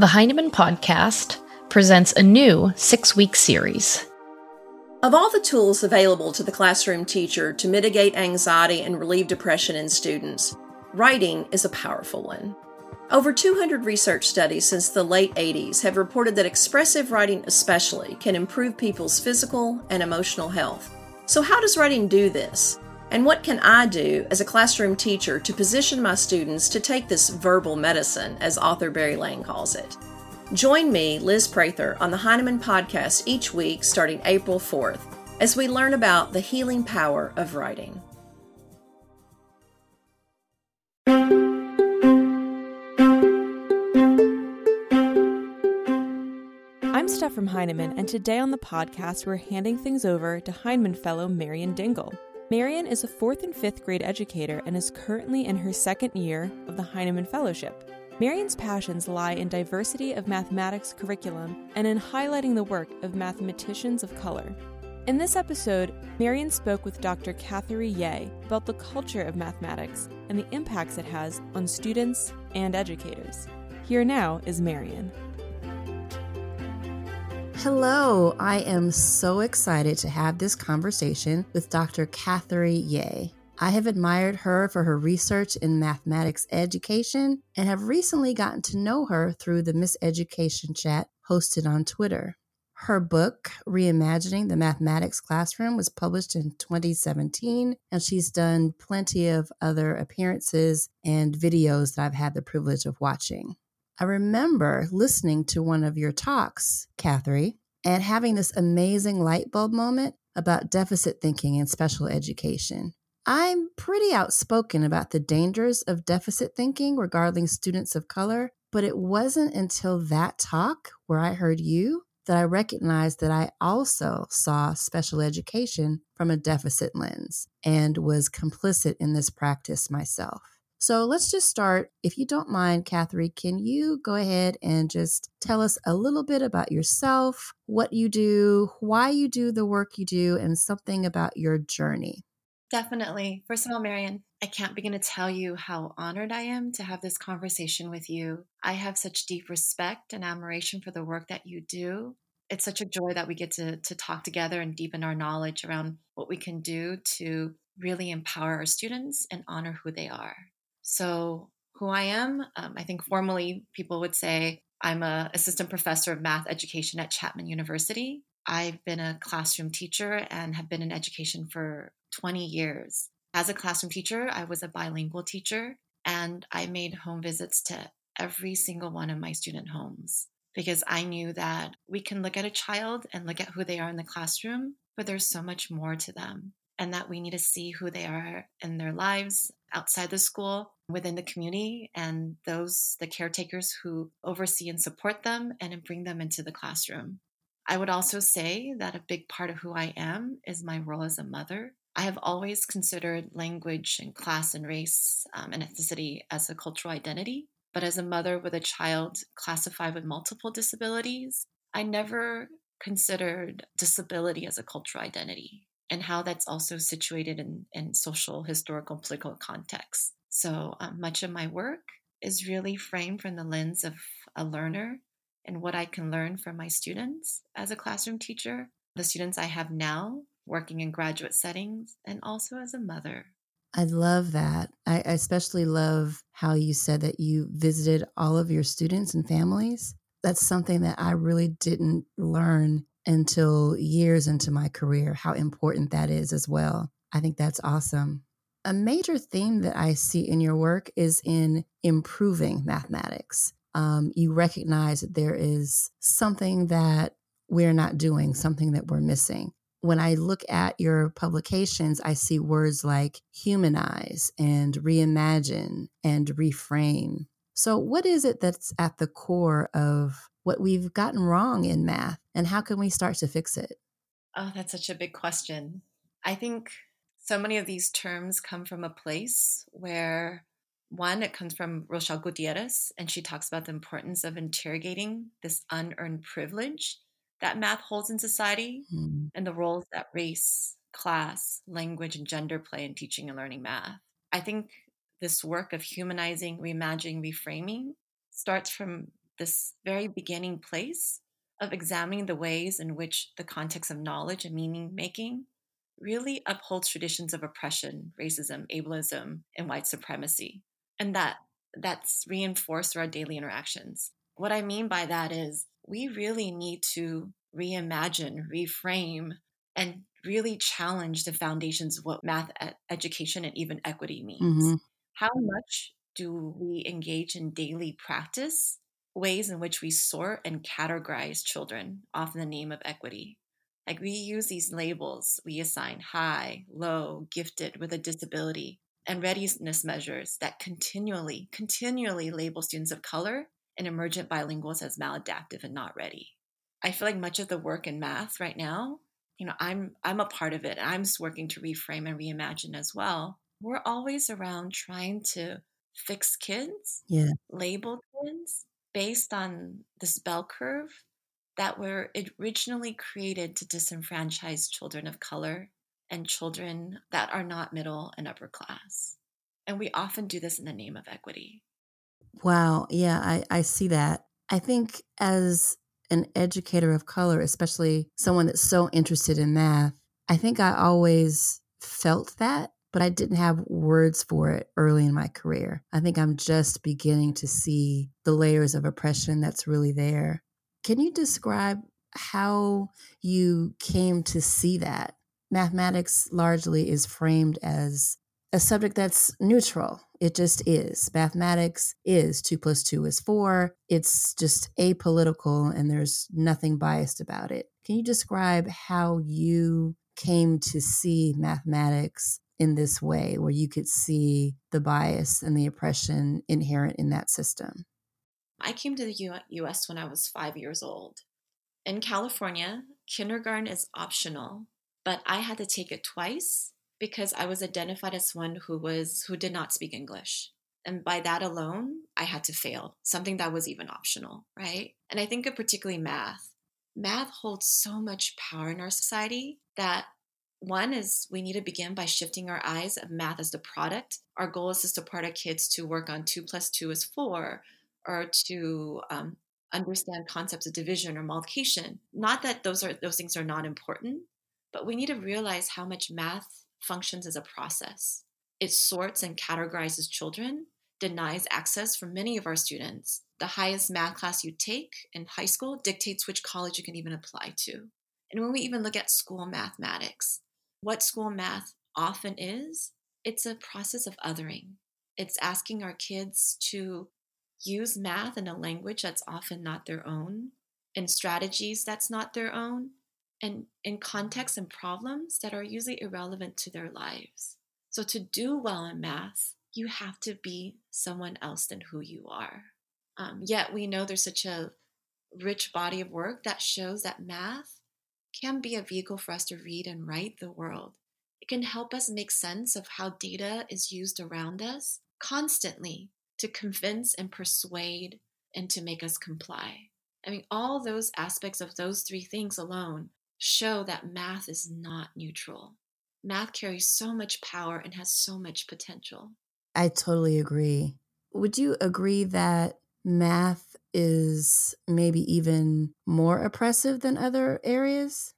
The Heinemann Podcast presents a new six week series. Of all the tools available to the classroom teacher to mitigate anxiety and relieve depression in students, writing is a powerful one. Over 200 research studies since the late 80s have reported that expressive writing, especially, can improve people's physical and emotional health. So, how does writing do this? And what can I do as a classroom teacher to position my students to take this verbal medicine, as author Barry Lane calls it? Join me, Liz Prather, on the Heinemann podcast each week starting April 4th as we learn about the healing power of writing. I'm Steph from Heinemann, and today on the podcast, we're handing things over to Heinemann Fellow Marian Dingle. Marian is a fourth and fifth grade educator and is currently in her second year of the Heinemann Fellowship. Marian's passions lie in diversity of mathematics curriculum and in highlighting the work of mathematicians of color. In this episode, Marian spoke with Dr. Cathery Yeh about the culture of mathematics and the impacts it has on students and educators. Here now is Marian. Hello, I am so excited to have this conversation with Dr. Cathery Yeh. I have admired her for her research in mathematics education and have recently gotten to know her through the Miss Education chat hosted on Twitter. Her book, Reimagining the Mathematics Classroom, was published in 2017, and she's done plenty of other appearances and videos that I've had the privilege of watching. I remember listening to one of your talks, Cathery, and having this amazing light bulb moment about deficit thinking in special education. I'm pretty outspoken about the dangers of deficit thinking regarding students of color, but it wasn't until that talk where I heard you that I recognized that I also saw special education from a deficit lens and was complicit in this practice myself. So let's just start. If you don't mind, Cathery, can you go ahead and just tell us a little bit about yourself, what you do, why you do the work you do, and something about your journey? Definitely. First of all, Marian, I can't begin to tell you how honored I am to have this conversation with you. I have such deep respect and admiration for the work that you do. It's such a joy that we get to, to talk together and deepen our knowledge around what we can do to really empower our students and honor who they are. So, who I am, um, I think formally people would say I'm an assistant professor of math education at Chapman University. I've been a classroom teacher and have been in education for 20 years. As a classroom teacher, I was a bilingual teacher and I made home visits to every single one of my student homes because I knew that we can look at a child and look at who they are in the classroom, but there's so much more to them and that we need to see who they are in their lives outside the school, within the community, and those, the caretakers who oversee and support them and bring them into the classroom. I would also say that a big part of who I am is my role as a mother. I have always considered language and class and race um, and ethnicity as a cultural identity. But as a mother with a child classified with multiple disabilities, I never considered disability as a cultural identity and how that's also situated in, in social, historical, political contexts. So um, much of my work is really framed from the lens of a learner and what I can learn from my students as a classroom teacher, the students I have now working in graduate settings, and also as a mother. I love that. I especially love how you said that you visited all of your students and families. That's something that I really didn't learn until years into my career, how important that is as well. I think that's awesome. A major theme that I see in your work is in improving mathematics. Um, you recognize that there is something that we're not doing, something that we're missing. When I look at your publications, I see words like humanize and reimagine and reframe. So, what is it that's at the core of what we've gotten wrong in math and how can we start to fix it? Oh, that's such a big question. I think so many of these terms come from a place where one, it comes from Rochelle Gutierrez, and she talks about the importance of interrogating this unearned privilege that math holds in society mm. and the roles that race, class, language, and gender play in teaching and learning math. I think this work of humanizing, reimagining, reframing starts from this very beginning place of examining the ways in which the context of knowledge and meaning making really upholds traditions of oppression, racism, ableism, and white supremacy. And that that's reinforced through our daily interactions. What I mean by that is we really need to reimagine, reframe, and really challenge the foundations of what math education and even equity means. Mm-hmm. How much do we engage in daily practice ways in which we sort and categorize children, often in the name of equity? Like we use these labels, we assign high, low, gifted with a disability, and readiness measures that continually, continually label students of color and emergent bilinguals as maladaptive and not ready. I feel like much of the work in math right now you know i'm i'm a part of it i'm working to reframe and reimagine as well we're always around trying to fix kids yeah. label kids based on this bell curve that were originally created to disenfranchise children of color and children that are not middle and upper class. And we often do this in the name of equity. Wow. Yeah i i see that. I think as an educator of color, especially someone that's so interested in math, I think I always felt that, but I didn't have words for it early in my career. I think I'm just beginning to see the layers of oppression that's really there. Can you describe how you came to see that? Mathematics largely is framed as a subject that's neutral. It just is. Mathematics is two plus two is four. It's just apolitical and there's nothing biased about it. Can you describe how you came to see mathematics in this way, where you could see the bias and the oppression inherent in that system? I came to the US when I was five years old. In California, kindergarten is optional, but I had to take it twice because I was identified as one who was who did not speak English. And by that alone, I had to fail, something that was even optional, right? And I think of particularly math. Math holds so much power in our society that one is we need to begin by shifting our eyes of math as the product. Our goal is to support our kids to work on two plus two is four, or to um, understand concepts of division or multiplication. Not that those are those things are not important, but we need to realize how much math functions as a process. It sorts and categorizes children, denies access for many of our students. The highest math class you take in high school dictates which college you can even apply to. And when we even look at school mathematics, what school math often is, it's a process of othering. It's asking our kids to use math in a language that's often not their own, in strategies that's not their own, and in contexts and problems that are usually irrelevant to their lives. So, to do well in math, you have to be someone else than who you are. Um, yet, we know there's such a rich body of work that shows that math can be a vehicle for us to read and write the world. It can help us make sense of how data is used around us constantly to convince and persuade and to make us comply. I mean, all those aspects of those three things alone show that math is not neutral. Math carries so much power and has so much potential. I totally agree. Would you agree that math is maybe even more oppressive than other areas?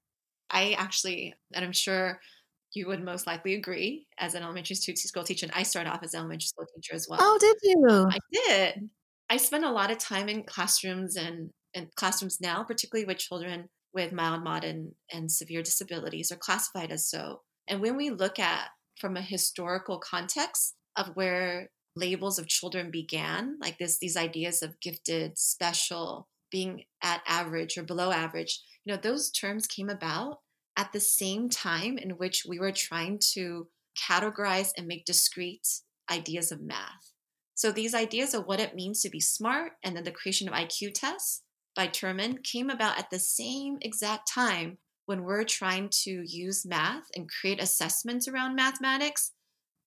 I actually, and I'm sure you would most likely agree as an elementary school teacher. And I started off as an elementary school teacher as well. Oh, did um, you? I did. I spend a lot of time in classrooms and in classrooms now, particularly with children with mild, moderate, and severe disabilities are classified as so. And when we look at from a historical context of where labels of children began, like this, these ideas of gifted, special, being at average or below average, you know, those terms came about at the same time in which we were trying to categorize and make discrete ideas of math. So these ideas of what it means to be smart and then the creation of IQ tests by Terman came about at the same exact time when we're trying to use math and create assessments around mathematics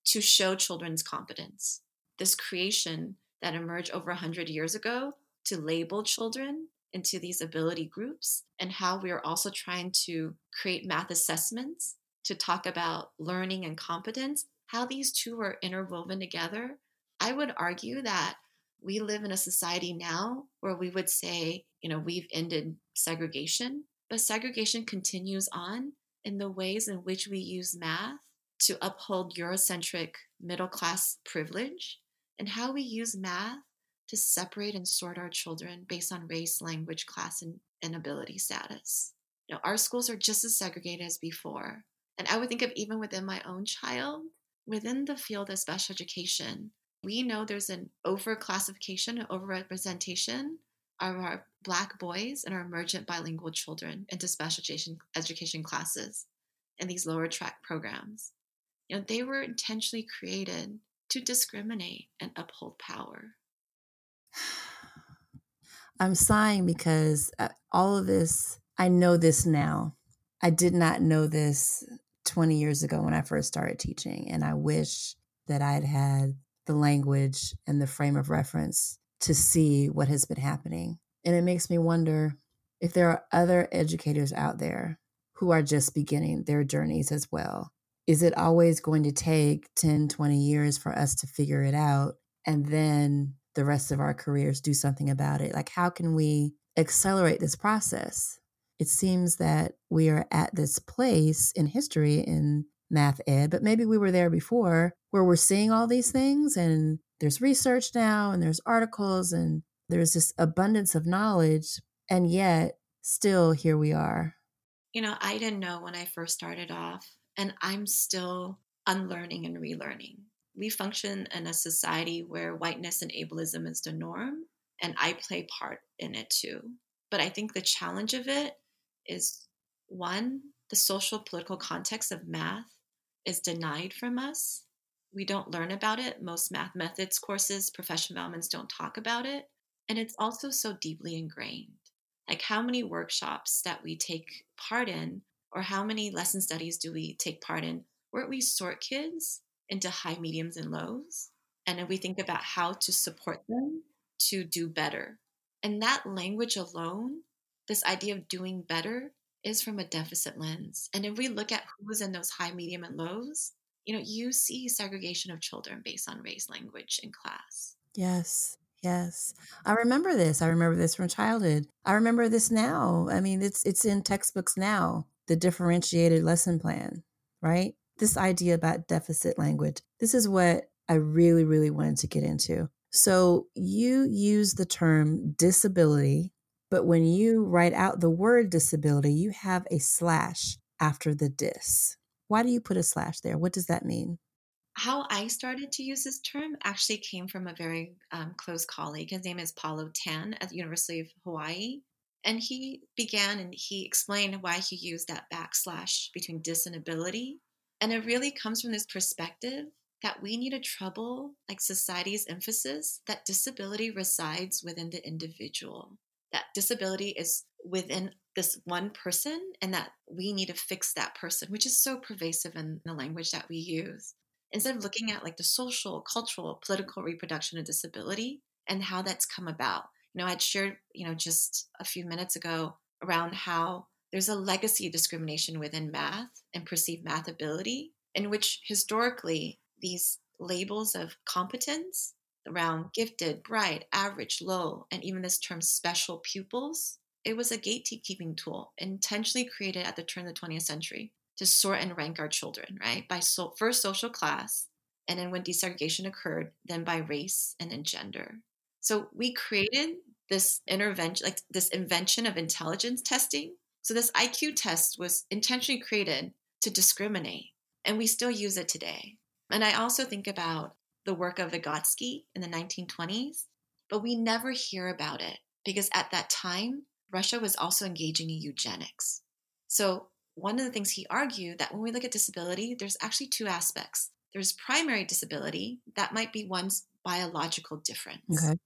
to show children's competence. This creation that emerged over 100 years ago to label children into these ability groups, and how we are also trying to create math assessments to talk about learning and competence, how these two are interwoven together. I would argue that we live in a society now where we would say, you know, we've ended segregation, but segregation continues on in the ways in which we use math to uphold Eurocentric middle class privilege and how we use math to separate and sort our children based on race, language, class, and, and ability status. Know, our schools are just as segregated as before. And I would think of even within my own child, within the field of special education, we know there's an overclassification, an overrepresentation of our Black boys and our emergent bilingual children into special education, education classes in these lower track programs. You know, they were intentionally created to discriminate and uphold power. I'm sighing because uh, all of this, I know this now. I did not know this 20 years ago when I first started teaching. And I wish that I'd had the language and the frame of reference to see what has been happening. And it makes me wonder if there are other educators out there who are just beginning their journeys as well. Is it always going to take 10, 20 years for us to figure it out and then the rest of our careers do something about it? Like, how can we accelerate this process? It seems that we are at this place in history in math ed, but maybe we were there before where we're seeing all these things and there's research now and there's articles and there's this abundance of knowledge. And yet, still, here we are. You know, I didn't know when I first started off, and I'm still unlearning and relearning we function in a society where whiteness and ableism is the norm, and I play part in it too. But I think the challenge of it is one, the social political context of math is denied from us. We don't learn about it. Most math methods courses, professional developments don't talk about it. And it's also so deeply ingrained. Like how many workshops that we take part in, or how many lesson studies do we take part in, where we sort kids into high, mediums, and lows. And then we think about how to support them to do better. And that language alone, this idea of doing better, is from a deficit lens. And if we look at who's in those high, medium, and lows, you know, you see segregation of children based on race, language, and class. Yes. Yes. I remember this. I remember this from childhood. I remember this now. I mean, it's it's in textbooks now, the differentiated lesson plan, right? this idea about deficit language. This is what I really, really wanted to get into. So you use the term disability, but when you write out the word disability, you have a slash after the dis. Why do you put a slash there? What does that mean? How I started to use this term actually came from a very um, close colleague. His name is Paulo Tan at the University of Hawaii. And he began and he explained why he used that backslash between dis and ability and it really comes from this perspective that we need to trouble like society's emphasis that disability resides within the individual, that disability is within this one person, and that we need to fix that person, which is so pervasive in the language that we use. Instead of looking at like the social, cultural, political reproduction of disability and how that's come about. You know, I'd shared, you know, just a few minutes ago around how there's a legacy discrimination within math and perceived math ability, in which historically these labels of competence around gifted, bright, average, low, and even this term special pupils, it was a gatekeeping tool intentionally created at the turn of the 20th century to sort and rank our children, right? By so, first social class, and then when desegregation occurred, then by race and then gender. So we created this intervention, like this invention of intelligence testing so this IQ test was intentionally created to discriminate, and we still use it today. And I also think about the work of Vygotsky in the 1920s, but we never hear about it because at that time, Russia was also engaging in eugenics. So one of the things he argued that when we look at disability, there's actually two aspects. There's primary disability, that might be one's biological difference. Okay.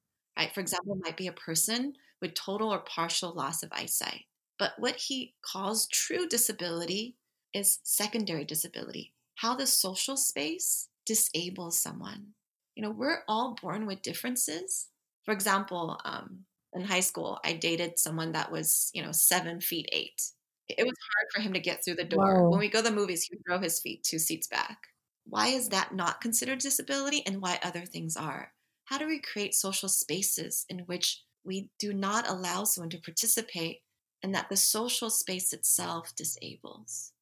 For example, might be a person with total or partial loss of eyesight. But what he calls true disability is secondary disability, how the social space disables someone. You know, we're all born with differences. For example, um, in high school, I dated someone that was, you know, seven feet eight. It was hard for him to get through the door. Whoa. When we go to the movies, he would throw his feet two seats back. Why is that not considered disability and why other things are? How do we create social spaces in which we do not allow someone to participate and that the social space itself disables?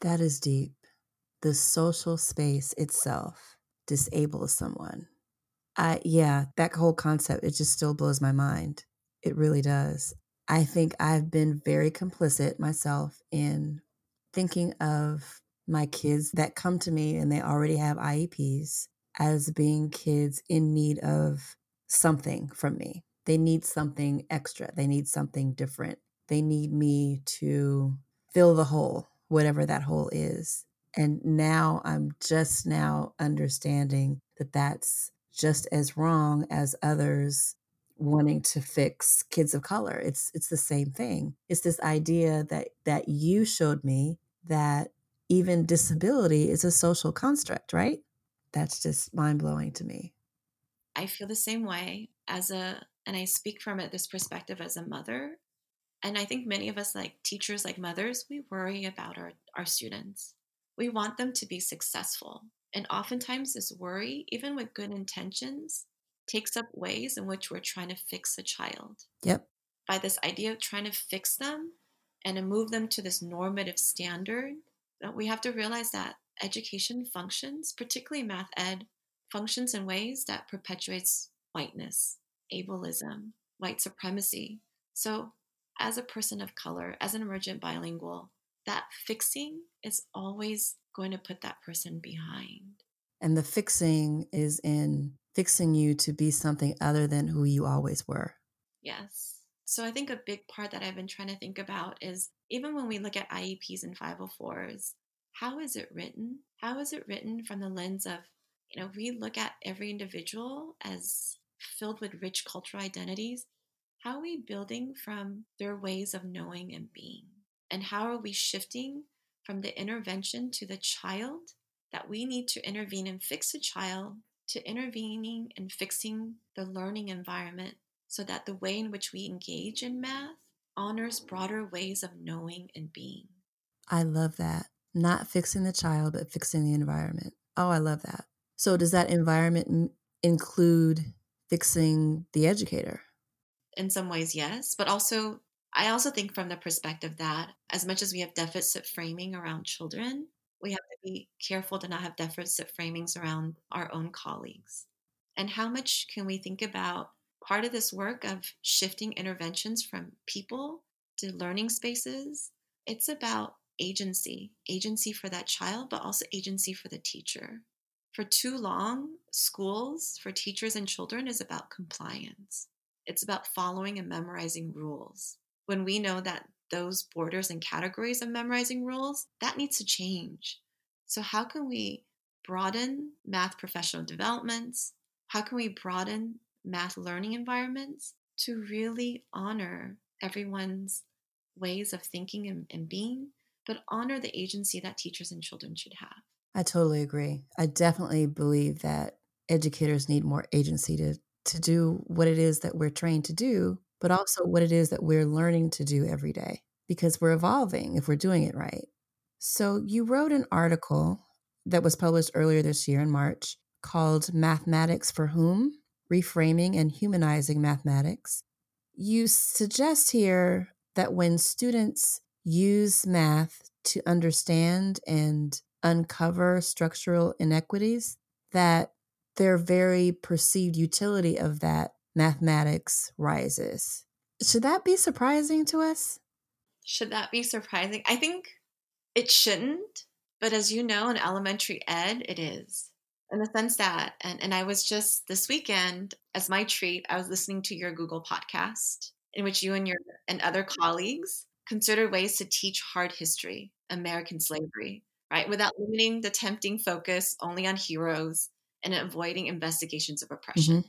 That is deep. The social space itself disables someone. I yeah, that whole concept it just still blows my mind. It really does. I think I've been very complicit myself in thinking of my kids that come to me and they already have IEPs as being kids in need of something from me. They need something extra. They need something different. They need me to fill the hole, whatever that hole is. And now I'm just now understanding that that's just as wrong as others wanting to fix kids of color. It's it's the same thing. It's this idea that that you showed me that even disability is a social construct, right? That's just mind blowing to me. I feel the same way as a, and I speak from it this perspective as a mother. And I think many of us, like teachers, like mothers, we worry about our, our students. We want them to be successful. And oftentimes, this worry, even with good intentions, takes up ways in which we're trying to fix a child. Yep. By this idea of trying to fix them and to move them to this normative standard, we have to realize that education functions, particularly math ed, functions in ways that perpetuates whiteness, ableism, white supremacy. So, as a person of color, as an emergent bilingual, that fixing is always going to put that person behind. And the fixing is in fixing you to be something other than who you always were. Yes. So I think a big part that I've been trying to think about is even when we look at IEPs and 504s, how is it written? How is it written from the lens of, you know, we look at every individual as filled with rich cultural identities. How are we building from their ways of knowing and being? And how are we shifting from the intervention to the child that we need to intervene and fix a child to intervening and fixing the learning environment so that the way in which we engage in math honors broader ways of knowing and being. I love that. Not fixing the child, but fixing the environment. Oh, I love that. So, does that environment include fixing the educator? In some ways, yes. But also, I also think from the perspective that as much as we have deficit framing around children, we have to be careful to not have deficit framings around our own colleagues. And how much can we think about part of this work of shifting interventions from people to learning spaces? It's about agency agency for that child, but also agency for the teacher. For too long, schools for teachers and children is about compliance. It's about following and memorizing rules. When we know that those borders and categories of memorizing rules, that needs to change. So, how can we broaden math professional developments? How can we broaden math learning environments to really honor everyone's ways of thinking and, and being, but honor the agency that teachers and children should have? I totally agree. I definitely believe that educators need more agency to, to do what it is that we're trained to do but also what it is that we're learning to do every day because we're evolving if we're doing it right. So, you wrote an article that was published earlier this year in March called Mathematics for Whom Reframing and Humanizing Mathematics. You suggest here that when students use math to understand and uncover structural inequities, that their very perceived utility of that mathematics rises. Should that be surprising to us? Should that be surprising? I think it shouldn't, but as you know, in elementary ed, it is. In the sense that, and, and I was just this weekend, as my treat, I was listening to your Google podcast in which you and your and other colleagues considered ways to teach hard history, American slavery, right? Without limiting the tempting focus only on heroes and avoiding investigations of oppression. Mm-hmm.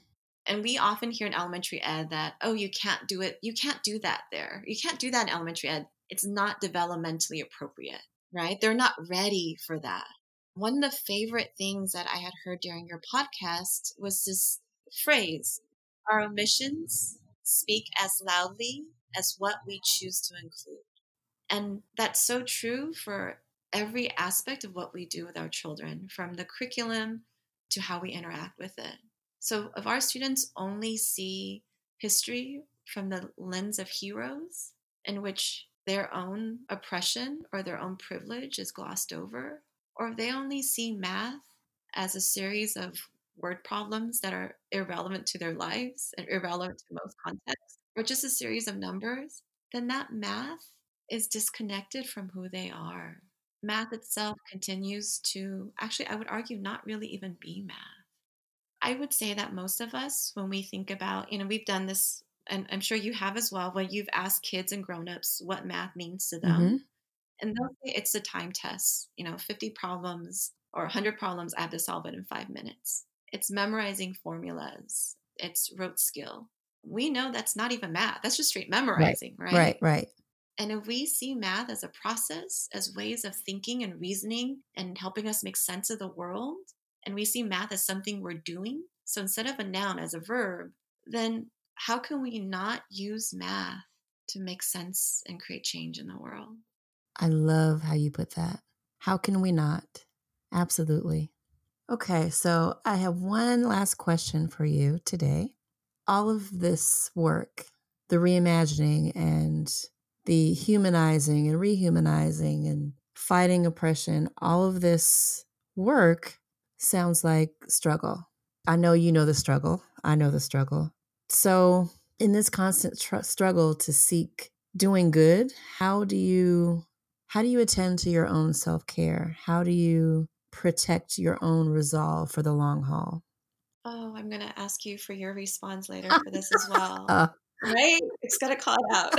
And we often hear in elementary ed that, oh, you can't do it. You can't do that there. You can't do that in elementary ed. It's not developmentally appropriate, right? They're not ready for that. One of the favorite things that I had heard during your podcast was this phrase Our omissions speak as loudly as what we choose to include. And that's so true for every aspect of what we do with our children, from the curriculum to how we interact with it. So if our students only see history from the lens of heroes, in which their own oppression or their own privilege is glossed over, or if they only see math as a series of word problems that are irrelevant to their lives and irrelevant to most contexts, or just a series of numbers, then that math is disconnected from who they are. Math itself continues to, actually, I would argue, not really even be math. I would say that most of us, when we think about, you know, we've done this, and I'm sure you have as well, when you've asked kids and grown-ups what math means to them. Mm-hmm. And they'll say it's a time test, you know, 50 problems or 100 problems, I have to solve it in five minutes. It's memorizing formulas, it's rote skill. We know that's not even math, that's just straight memorizing, right? Right, right. right. And if we see math as a process, as ways of thinking and reasoning and helping us make sense of the world, and we see math as something we're doing, so instead of a noun as a verb, then how can we not use math to make sense and create change in the world? I love how you put that. How can we not? Absolutely. Okay, so I have one last question for you today. All of this work, the reimagining and the humanizing and rehumanizing and fighting oppression, all of this work sounds like struggle. I know you know the struggle. I know the struggle. So, in this constant tr- struggle to seek doing good, how do you how do you attend to your own self-care? How do you protect your own resolve for the long haul? Oh, I'm going to ask you for your response later for this as well. Uh, right? It's got to call it out.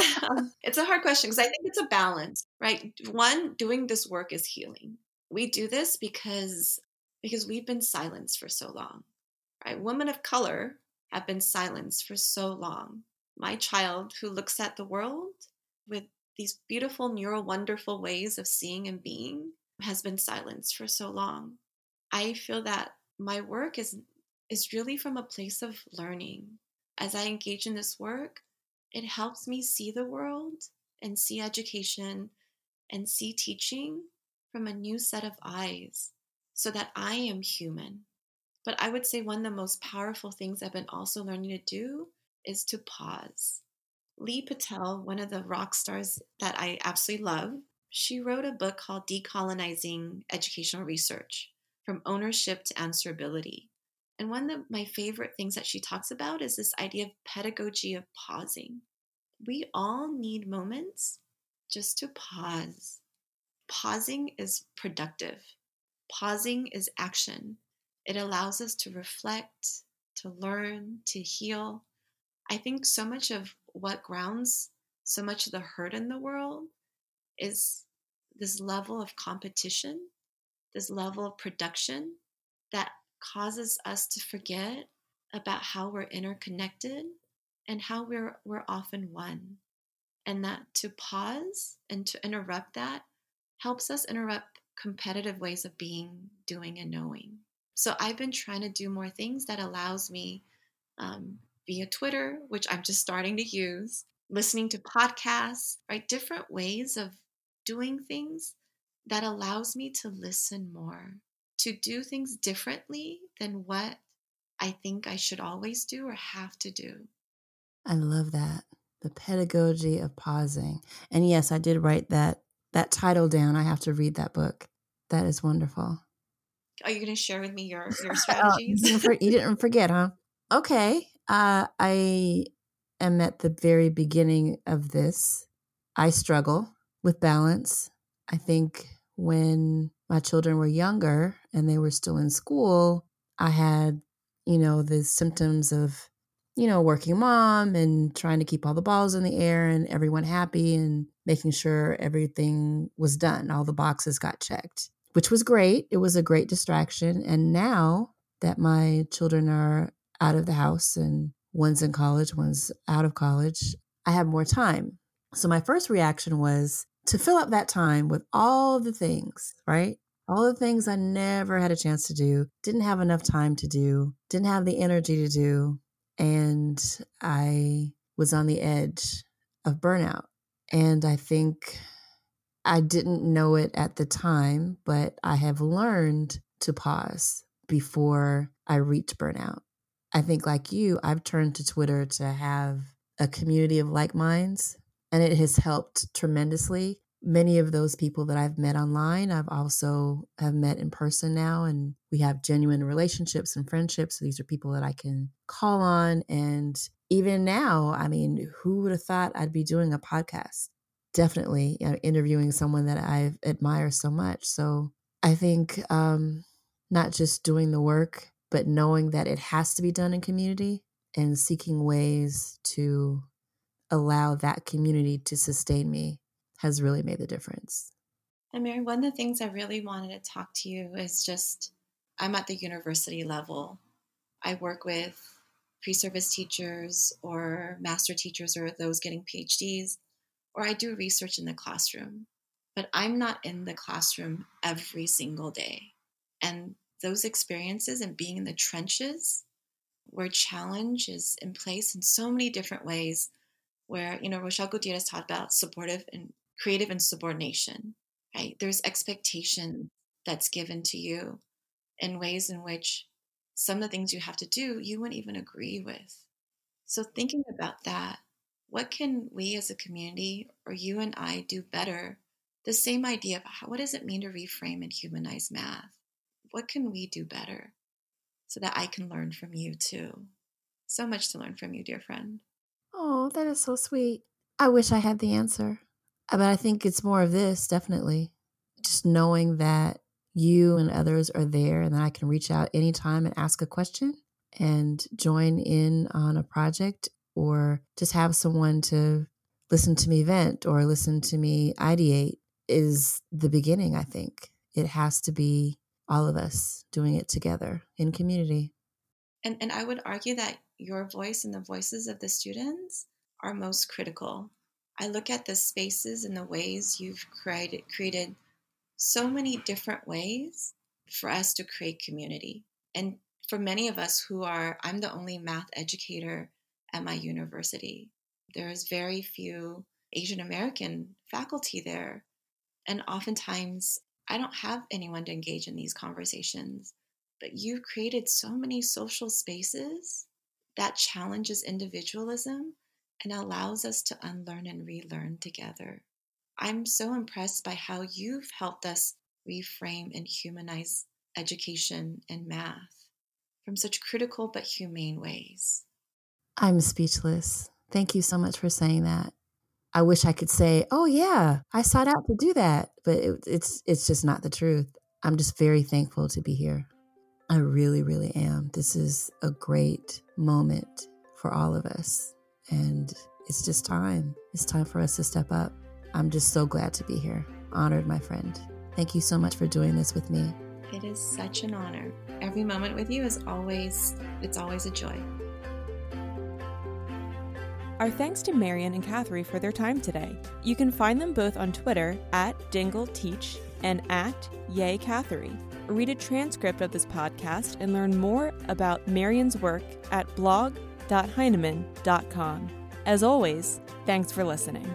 it's a hard question because I think it's a balance, right? One, doing this work is healing. We do this because because we've been silenced for so long, right? Women of color have been silenced for so long. My child who looks at the world with these beautiful, neural, wonderful ways of seeing and being has been silenced for so long. I feel that my work is is really from a place of learning. As I engage in this work, it helps me see the world and see education and see teaching from a new set of eyes so that I am human. But I would say one of the most powerful things I've been also learning to do is to pause. Leigh Patel, one of the rock stars that I absolutely love, she wrote a book called Decolonizing Educational Research From Ownership to Answerability. And one of my favorite things that she talks about is this idea of pedagogy of pausing. We all need moments just to pause. Pausing is productive, pausing is action. It allows us to reflect, to learn, to heal. I think so much of what grounds so much of the hurt in the world is this level of competition, this level of production that causes us to forget about how we're interconnected and how we're we're often one. And that to pause and to interrupt that helps us interrupt competitive ways of being, doing, and knowing. So I've been trying to do more things that allows me um, via Twitter, which I'm just starting to use, listening to podcasts, right? Different ways of doing things that allows me to listen more, to do things differently than what I think I should always do or have to do. I love that. The pedagogy of pausing. And yes, I did write that that title down. I have to read that book. That is wonderful. Are you going to share with me your your strategies? you, didn't you didn't forget, huh? Okay. Uh, I am at the very beginning of this. I struggle with balance. I think when my children were younger and they were still in school, I had, you know, the symptoms of, you know, working mom and trying to keep all the balls in the air and everyone happy and making sure everything was done. All the boxes got checked, which was great. It was a great distraction. And now that my children are out of the house and one's in college, one's out of college, I have more time. So my first reaction was to fill up that time with all the things, right? All the things I never had a chance to do, didn't have enough time to do, didn't have the energy to do. And I was on the edge of burnout. And I think I didn't know it at the time, but I have learned to pause before I reach burnout. I think, like you, I've turned to Twitter to have a community of like minds, and it has helped tremendously. Many of those people that I've met online, I've also have met in person now, and we have genuine relationships and friendships. So these are people that I can call on, and even now, I mean, who would have thought I'd be doing a podcast? Definitely you know, interviewing someone that I admire so much. So I think um, not just doing the work, but knowing that it has to be done in community and seeking ways to allow that community to sustain me has really made the difference. And Marian, one of the things I really wanted to talk to you is just I'm at the university level. I work with pre service teachers or master teachers or those getting PhDs, or I do research in the classroom. But I'm not in the classroom every single day. And those experiences and being in the trenches where challenge is in place in so many different ways where you know rochelle gutierrez talked about supportive and creative insubordination right there's expectation that's given to you in ways in which some of the things you have to do you wouldn't even agree with so thinking about that what can we as a community or you and i do better the same idea of how, what does it mean to reframe and humanize math what can we do better so that I can learn from you too? So much to learn from you, dear friend. Oh, that is so sweet. I wish I had the answer. Uh, but I think it's more of this, definitely. Just knowing that you and others are there and that I can reach out anytime and ask a question and join in on a project or just have someone to listen to me vent or listen to me ideate is the beginning, I think. It has to be all of us doing it together in community. And, and I would argue that your voice and the voices of the students are most critical. I look at the spaces and the ways you've created, created so many different ways for us to create community. And for many of us who are, I'm the only math educator at my university. There's very few Asian American faculty there. And oftentimes I don't have anyone to engage in these conversations. But you've created so many social spaces that challenges individualism and allows us to unlearn and relearn together. I'm so impressed by how you've helped us reframe and humanize education and math from such critical but humane ways. I'm speechless. Thank you so much for saying that. I wish I could say, "Oh yeah, I sought out to do that," but it, it's it's just not the truth. I'm just very thankful to be here. I really, really am. This is a great moment for all of us, and it's just time. It's time for us to step up. I'm just so glad to be here. Honored, my friend. Thank you so much for doing this with me. It is such an honor. Every moment with you is always it's always a joy. Our thanks to Marian and Cathery for their time today. You can find them both on Twitter at DingleTeach and at YehCathery. Read a transcript of this podcast and learn more about Marian's work at blog.heinemann.com. As always, thanks for listening.